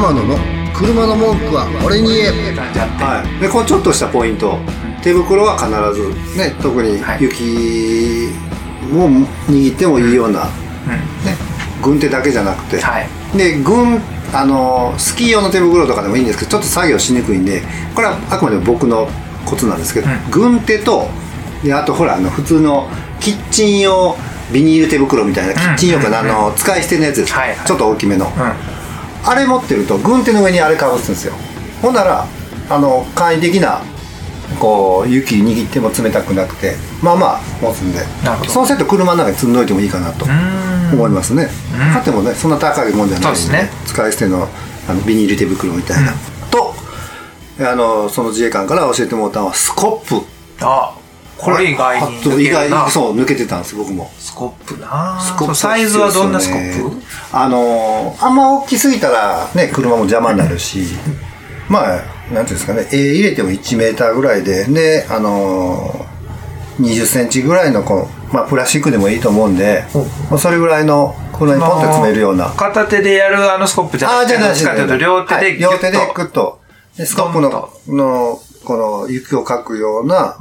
天野の車の文句は俺に言え。はい、でこのちょっとしたポイント。手袋は必ずね特にはい。雪も握ってもいいような、ね、軍手だけじゃなくて、はい。で軍あのスキー用の手袋とかでもいいんですけどちょっと作業しにくいんでこれはあくまでも僕のコツなんですけど、うん。軍手とであとほらあの普通のキッチン用ビニール手袋みたいなキッチン用かな、うん。あの使い捨てのやつです、ちょっと大きめの、うんあれ持ってると軍手の上にあれかぶすんですよ。ほんならあの簡易的なこう雪握っても冷たくなくてまあまあ持つんでなるほど。そのセット車の中に積んどいてもいいかなとん。思いますね。うん。買ってもねそんな高いもんじゃないんでそうですね。使い捨てのあのビニール手袋みたいな、うん。とあのその自衛官から教えてもらったのはスコップ。あこれ意外に意外そう抜けてたんです僕も。スコップな。スコップサイズはどんなスコップ？あのーあんま大きすぎたらね車も邪魔になるし、まあなんていうんですかね、えー入れても1メーターぐらいでであのー20センチぐらいのこう、まあ、プラスチックでもいいと思うんで、ほうまあそれぐらいの車にポンと詰めるような。片手でやるあのスコップじゃなくてどっちかというと両手ではい両手でグッと。でスコップののこの雪をかくような、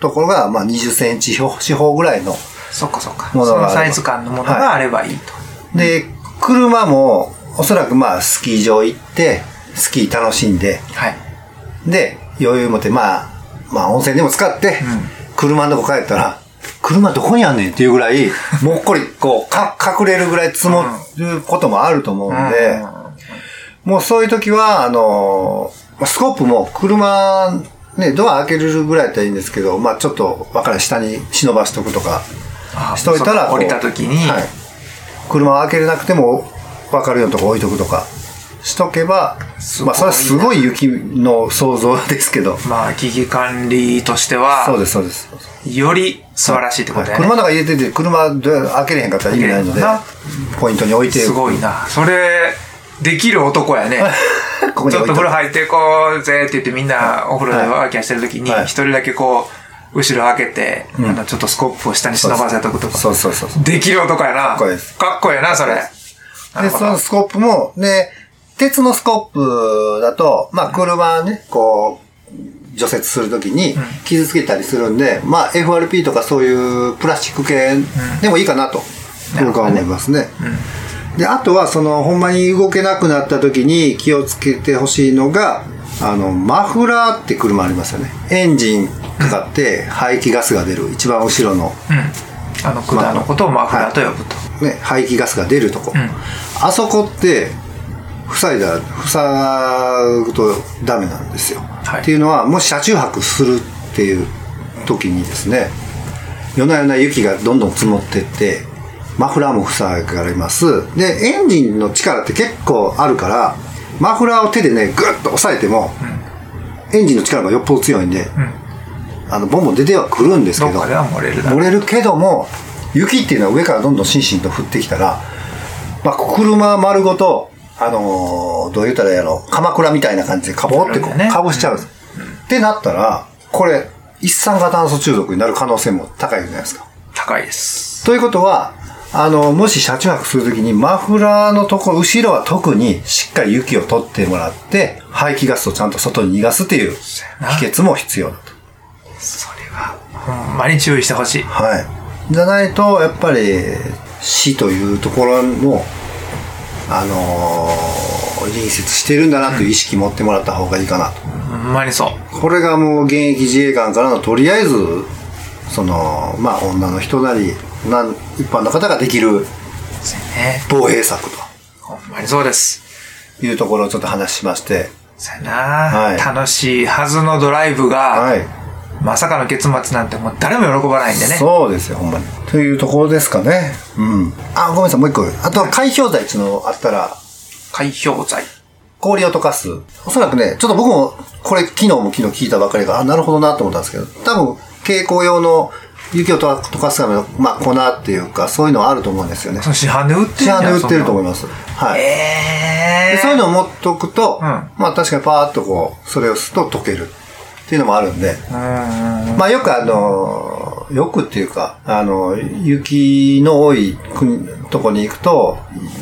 ところが、まあ、20センチ四方ぐらいのそっかそっか。そのサイズ感のものがあればいいと。で、車も、おそらくまあ、スキー場行って、スキー楽しんで、はい。で、余裕持って、まあ、まあ、温泉でも使って、車のとこ帰ったら、車どこにあんねんっていうぐらい、もっこり、こう、か、隠れるぐらい積もることもあると思うんで、もうそういう時は、あの、スコップも車、ね、ドア開けるぐらいだったらいいんですけど、まあちょっと、わからん、下に忍ばしとくとか、あしといたら降りた時に、はい、車を開けれなくても分かるようなとこ置いとくとかしとけばまあそれはすごい雪の想像ですけど。まあ危機管理としてはそうですそうです、より素晴らしいってことだよね、車の中入れてて車開けれへんかったら意味ないのでポイントに置いて。すごいな。それできる男やね ここにちょっと風呂入ってこうぜって言ってみんなお風呂でワーキャーしてる時にはい。一人だけこう後ろ開けて、あのちょっとスコップを下に忍ばせとくとか。そうそうそうできる男やな。かっこいいですかっこいいなそれで、そのスコップも、ね、鉄のスコップだと、まあ、車ね、こう、除雪するときに傷つけたりするんで、まあ、FRP とかそういうプラスチック系でもいいかなと、僕は思いますね。で、あとは、その、ほんまに動けなくなった時に気をつけてほしいのが、あの、マフラーって車ありますよね。エンジンかかって排気ガスが出る、一番後ろの。うん。あの管のことをマフラーと呼ぶと、ね、排気ガスが出るとこ、ん。あそこって塞いだ塞ぐとダメなんですよ、はい。っていうのはもし車中泊するっていう時にですね夜な夜な雪がどんどん積もってってマフラーも塞がれます。でエンジンの力って結構あるからマフラーを手でねグッと押さえても、エンジンの力がよっぽど強いんで、あのボンボン出てはくるんですけど漏れる漏れるけども雪っていうのは上からどんどんしんしんと降ってきたら、まあ、車丸ごと、あのーどう言ったらやろ鎌倉みたいな感じでかぼってこうね。かぶしちゃうんです、ってなったらこれ一酸化炭素中毒になる可能性も高いじゃないですか。高いです。ということはあのもし車中泊するときにマフラーのところ後ろは特にしっかり雪を取ってもらって排気ガスをちゃんと外に逃がすっていう秘訣も必要だとそれはほんまに注意してほしいはい。じゃないと、やっぱり、死というところも、あのー隣接してるんだなという意識持ってもらった方がいいかなと。ほんまにそうこれがもう現役自衛官からのとりあえず、その、まあ女の人なり、なん一般の方ができる防衛策ほんまにそうですというところをちょっと話しまして、そうやな、はい楽しいはずのドライブが、はい。まさかの結末なんてもう誰も喜ばないんでねそうですよ、ほんまに。というところですかね。うん。あ、ごめんなさい、もう一個。あと、海氷剤っていうのあったら、海氷剤氷を溶かす。おそらくね、ちょっと僕も、これ昨日も昨日聞いたばかりが、あ、なるほどなと思ったんですけど、多分、蛍光用の雪を溶かすための、まあ、粉っていうか、そういうのはあると思うんですよね。市販で売ってる市販で売ってると思いまます。はい。ええでそういうのを持っとくと、うんまあ確かにパーッとこう、それをすると溶けるっていうのもあるんで、うんまあよくあの、よくっていうか、あの、雪の多い国、とこに行くと、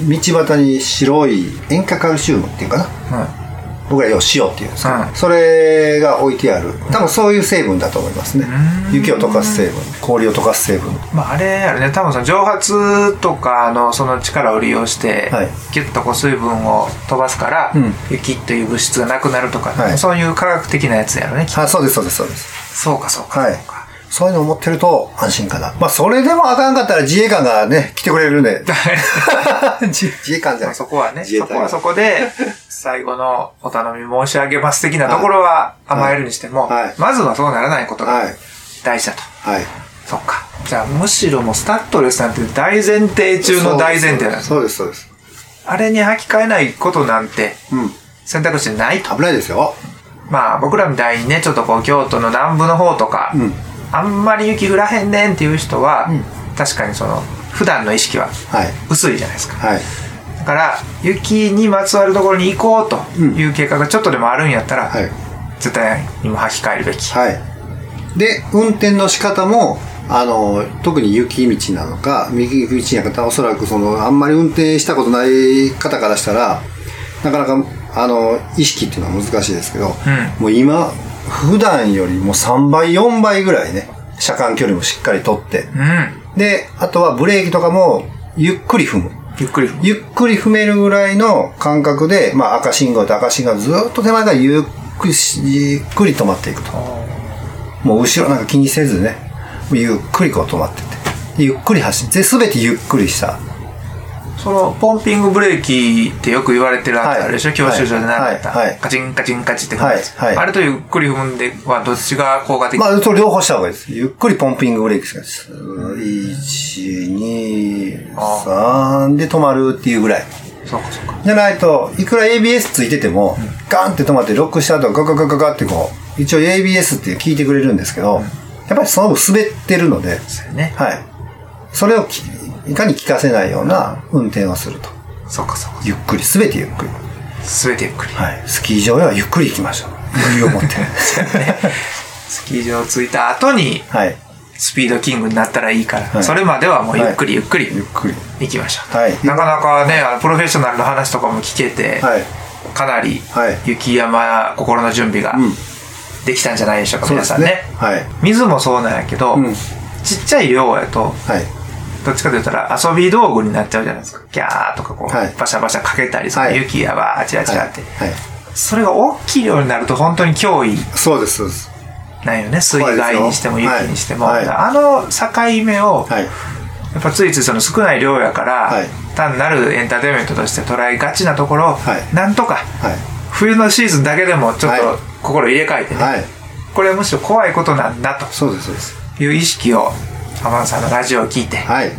道端に白い塩化カルシウムっていうかな。僕ら要は塩っていうんですけど、うんそれが置いてある。多分そういう成分だと思いますね。雪を溶かす成分、氷を溶かす成分。まあ、あれあれね多分その蒸発とかのその力を利用して、はいギュッとこう水分を飛ばすから、うん雪という物質がなくなるとか、はいそういう科学的なやつやろねあ、そうです、そうです、そうです。そうかそうか、はい。そういうのを持ってると安心かな。まあ、それでもあかんかったら自衛官がね、来てくれるんで。自自衛官じゃまあない。そこはねそこはそこで最後のお頼み申し上げます的なところは甘えるにしても、はいはいまずはそうならないことがはい。大事だと、はい。そっかじゃあむしろもうスタッドレスなんて大前提中の大前提なんですそうです、そうです。あれに履き替えないことなんてうん。選択肢ないと危ないですよ。まあ僕らみたいにねちょっとこう京都の南部の方とか、うんあんまり雪降らへんねんっていう人は、ん確かにその普段の意識ははい。薄いじゃないですかはい。だから雪にまつわるところに行こうという計画がちょっとでもあるんやったら、はい。絶対にも履き替えるべき、はい。で、運転の仕方も、あの、特に雪道なのか、右道なのか、おそらくその、あんまり運転したことない方からしたら、なかなか、あの、意識っていうのは難しいですけど、もう今、普段よりも3倍、4倍ぐらいね、車間距離もしっかりとって。うんで、あとはブレーキとかも、ゆっくり踏む。ゆっくり踏むゆっくり踏めるぐらいの感覚で、まあ赤信号と赤信号ずっと手前からゆっくりし、ゆっくり止まっていくと。もう後ろなんか気にせずね、ゆっくりこう止まってて。でゆっくり走って、すべてゆっくりした。そのポンピングブレーキってよく言われてるあるでしょ、はい。教習所で習った、はい。はい。カチンカチンカチって踏むやつ、はい。はい。あれとゆっくり踏んではどっちが効果的、まあ、それ両方した方がいいです。ゆっくりポンピングブレーキしかです。1、2、3で止まるっていうぐらい。そうかそうか。じゃないと、いくら ABS ついてても、ガンって止まってロックした後ガガガガガってこう、一応 ABS って聞いてくれるんですけど、やっぱりその分滑ってるので、そうやね。はい。それをきいかに効かせないような運転をすると。そうかそうかゆっくり、すべてゆっくり。全てゆっくりはい。スキー場へはゆっくり行きましょう。余裕を持って。スキー場着いた後にはい。スピードキングになったらいいから、はいそれまではもうゆっくりゆっくりゆっくり。行きましょう、はいなかなかねあのプロフェッショナルの話とかも聞けて、はい。かなりはい雪山心の準備がうんできたんじゃないでしょうか、皆さんね。はい。水もそうなんやけど、うんちっちゃい量やとはい。どっちかと言ったら遊び道具になっちゃうじゃないですか。ギャーとかこう、はい。バシャバシャかけたりそのはい。雪やばーチラチラって、はい。はい。それが大きい量になると本当に脅威。そうです、そうです。なんよね。水害にしても雪はいにしても、はい。あの境目を、はい。やっぱついついその少ない量やから、はい。単なるエンターテインメントとして捉えがちなところを、はい。なんとかはい。冬のシーズンだけでもちょっとはい。心入れ替えてね、はい。これはむしろ怖いことなんだそうです、そうです。という意識をアマンさんのラジオを聞いてはい。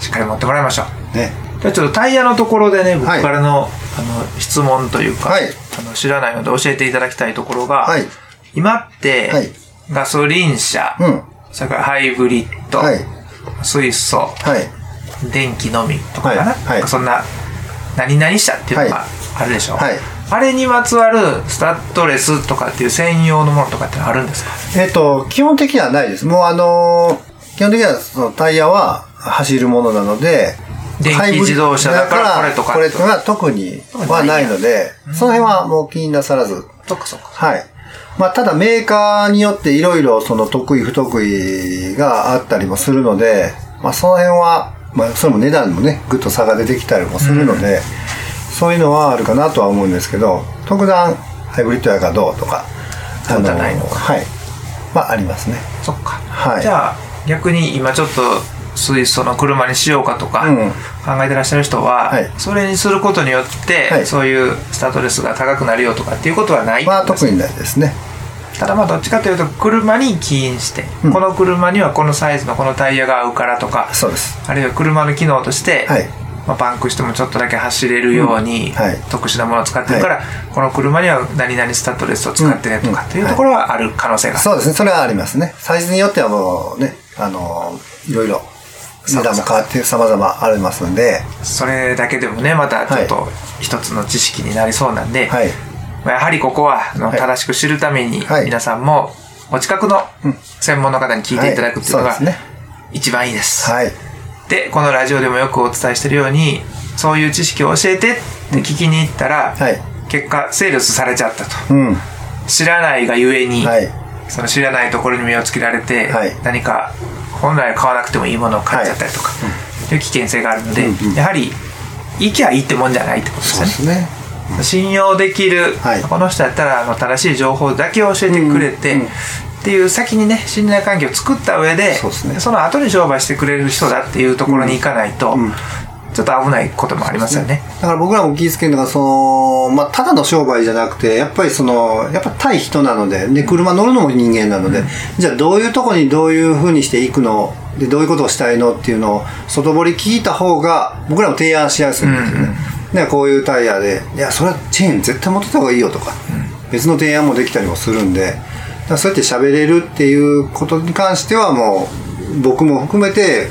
しっかり持ってもらいましょうね。じゃあちょっとタイヤのところでね僕はいからの,、あの質問というか、はいあの知らないので教えていただきたいところが、はい。今って、はいガソリン車、うん。それからハイブリッド、はい。水素はい。電気のみとかかな,、はいそんな何々車っていうのがあるでしょ、はいあれにまつわるスタッドレスとかっていう専用のものとかってのあるんですか？えっ、と、基本的にはないです。もうあのー基本的にはそのタイヤは走るものなので、電気自動車だからこれとかこれとか特にはないので、その辺はもう気になさらず。そっかそっかはい。まあ、ただメーカーによっていろいろその得意不得意があったりもするので、まあ、その辺は、まあ、それも値段もね、ぐっと差が出てきたりもするので、そういうのはあるかなとは思うんですけど、特段ハイブリッドやからどうとか、そうじゃないのかはい。まあ、ありますね。そっか、はいじゃあ逆に今ちょっと水素の車にしようかとかうん考えてらっしゃる人は、はいそれにすることによって、はいそういうスタッドレスが高くなるよとかっていうことはないまあ、特にないですね。ただまあどっちかというと車に起因して、うんこの車にはこのサイズのこのタイヤが合うからとかそうです。あるいは車の機能として、はい。まあ、パンクしてもちょっとだけ走れるように、うんはい特殊なものを使ってるから、この車には何々スタッドレスを使ってねとかっていうところはある可能性がある、そうですね。それはありますね。サイズによってはもうね、あの、いろいろ値段も変わって様々ありますんで、それだけでもねまたちょっと一つの知識になりそうなんで、はい。まあやはりここは正しく知るためにはい。皆さんもお近くのうん。専門の方に聞いていただくっていうのが一番いいです。はい。でこのラジオでもよくお伝えしてるようにそういう知識を教えてって聞きに行ったら、はい。結果セールスされちゃったと。うん。知らないがゆえに、はい。その知らないところに目をつけられて、はい。何か本来買わなくてもいいものを買っちゃったりとか、とい。う危険性があるので、やはり行きゃいいってもんじゃないってことですね。ですね。信用できる、はい。この人やったらあの正しい情報だけを教えてくれて、うんうんっていう先にね信頼関係を作った上でそうですね。の後に商売してくれる人だっていうところに行かないと、んちょっと危ないこともありますよね。だから僕らも気ぃつけるのが、その、まあ、ただの商売じゃなくて、やっぱりその、やっぱ対人なので、で、車乗るのも人間なので、じゃあどういうとこにどういうふうにしていくの、で、どういうことをしたいのっていうのを、外堀聞いた方が、僕らも提案しやすいんですよね。で、こういうタイヤで、いや、それはチェーン絶対持ってた方がいいよとか、別の提案もできたりもするんで、そうやって喋れるっていうことに関してはもう、僕も含めて、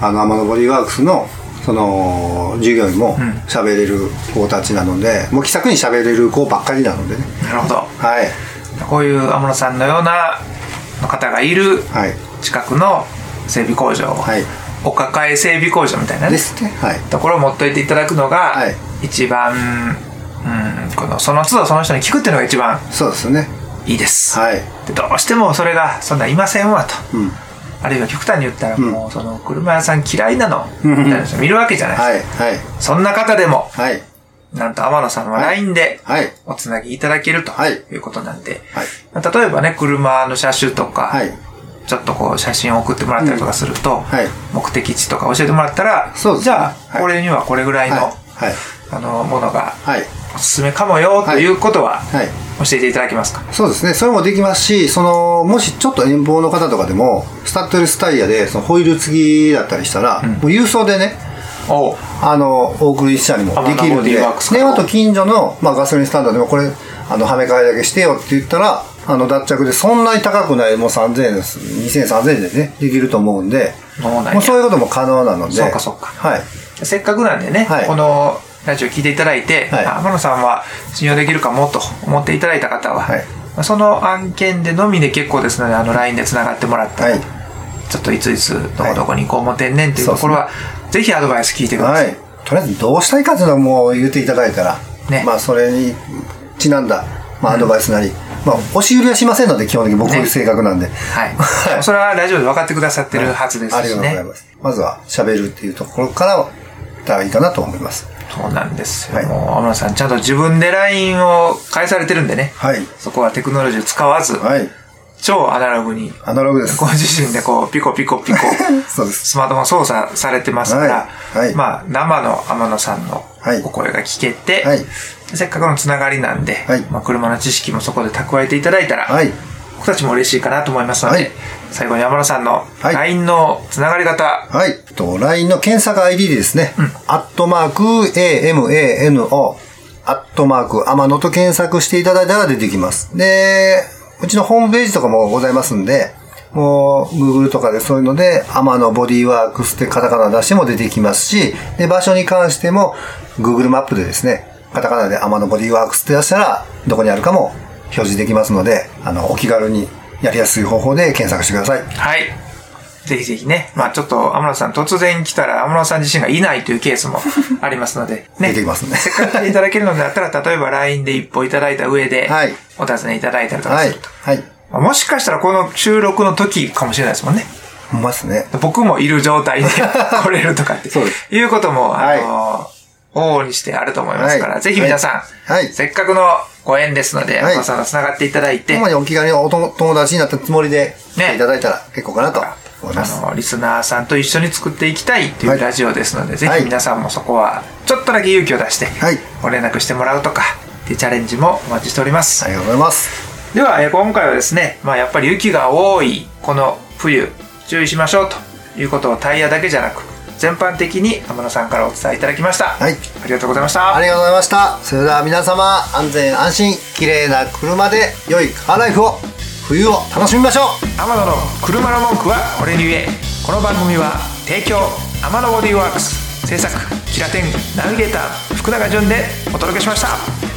あの、天野ボディーワークスの、その、従業員も喋れる子たちなので、もう気さくに喋れる子ばっかりなのでね。なるほどはい。こういう天野さんのような方がいるはい。近くの整備工場、はい。お抱え整備工場みたいなねですね。はい。ところを持っといていただくのが、はい一番、うん、このその都度その人に聞くっていうのが一番そうですね。いいです、はい。でどうしてもそれがそんないませんわと、うん。あるいは極端に言ったらもうその車屋さん嫌いなの、みたいな人見るわけじゃないですか、はい。はい。そんな方でもはい。なんと天野さんははい LINE ではい。おつなぎいただけるとはいいうことなんで、はい。まあ例えばね車の車種とか、はい。ちょっとこう写真を送ってもらったりとかすると、はい目的地とか教えてもらったら、そうですねじゃあ、はいこれにはこれぐらいの、はい。はい。あのものがはい。おすすめかもよということははい。教えていただけますか、そうですね。それもできますし、その、もしちょっと遠方の方とかでも、スタッドレスタイヤで、そのホイール付きだったりしたら、もう郵送でね、お。うあの、お送りしたりもできるんで、で、あと近所の、まあ、ガソリンスタンドでもこれ、あの、はめ替えだけしてよって言ったら、あの、脱着でそんなに高くない、もう3000円です、2000円、3000円でね、できると思うんで、もうそういうことも可能なので、そうかそうか。はい。せっかくなんでね、はい。このラジオ聞いていただいて、はいあ天野さんは信用できるかもと思っていただいた方は、はいまあその案件でのみで結構ですので、あの LINE でつながってもらったら、はい。ちょっといついつどこどこに行こう思ってんねんっていうところは、ぜひアドバイス聞いてください。はい。とりあえずどうしたいかっていうのをもう言っていただいたら、ねまあそれにちなんだ、まあアドバイスなり、まあ押し売りはしませんので、基本的に僕こういう性格なんで。はい。はいそれはラジオで分かってくださってるはずですありしね。がとうございます。まずは喋るっていうところからは、たらいいかなと思います。そうなんですよ。はいもう、天野さん、ちゃんと自分で LINE を返されてるんでね。はい。そこはテクノロジーを使わず、はい。超アナログに、アナログですご。自身でこう、ピコピコピコ、そうです。スマートフォン操作されてますから、はいはいまあ、生の天野さんのはいお声が聞けて、はいせっかくのつながりなんで、はいまあ、車の知識もそこで蓄えていただいたら、はい。僕たちも嬉しいかなと思いますので、はい最後に天野さんのはい LINE のつながり方、はい。と、LINE の検索 ID でですね、アットマーク、AMANO、アットマーク、アマノと検索していただいたら出てきます。で、うちのホームページとかもございますんで、もう、Google とかでそういうので、アマノボディーワークスってカタカナ出しても出てきますし、で、場所に関しても、Google マップでですね、カタカナでアマノボディーワークスって出したら、どこにあるかも表示できますので、あの、お気軽にやりやすい方法で検索してください。はい。ぜひぜひね、まあちょっと天野さん突然来たら天野さん自身がいないというケースも ありますので、ね。出てきますねせっかく来ていただけるのであったら、例えば LINE で一歩いただいた上で、はいお尋ねいただいたりとかはいすると。。はい。まあもしかしたらこの収録の時かもしれないですもんね。ほんまですね。僕もいる状態で 来れるとかって。そうですいうことも、あはいの往々にしてあると思いますから、はいぜひ皆さん、はいせっかくのご縁ですので、はいさんと繋がっていただいて、ほんまにお気軽にお友友達になったつもりで来ねていただいたら結構かなと思いあます。の、リスナーさんと一緒に作っていきたいっていうはいラジオですので、ぜはいひ皆さんもそこは、ちょっとだけ勇気を出して、はいご連絡してもらうとか、っていうチャレンジもお待ちしております。ありがとうございます。では、えー今回はですね、まあやっぱり雪が多いこの冬、注意しましょうということをタイヤだけじゃなく、全般的に天野さんからお伝えいただきました。はいありがとうございました。ありがとうございました。それでは皆様、安全安心、綺麗な車で良いカーライフを、冬を楽しみましょう天野の車の文句は俺に言えこの番組は提供天野ボディーワークス制作キラテンナビゲーター福永潤でお届けしました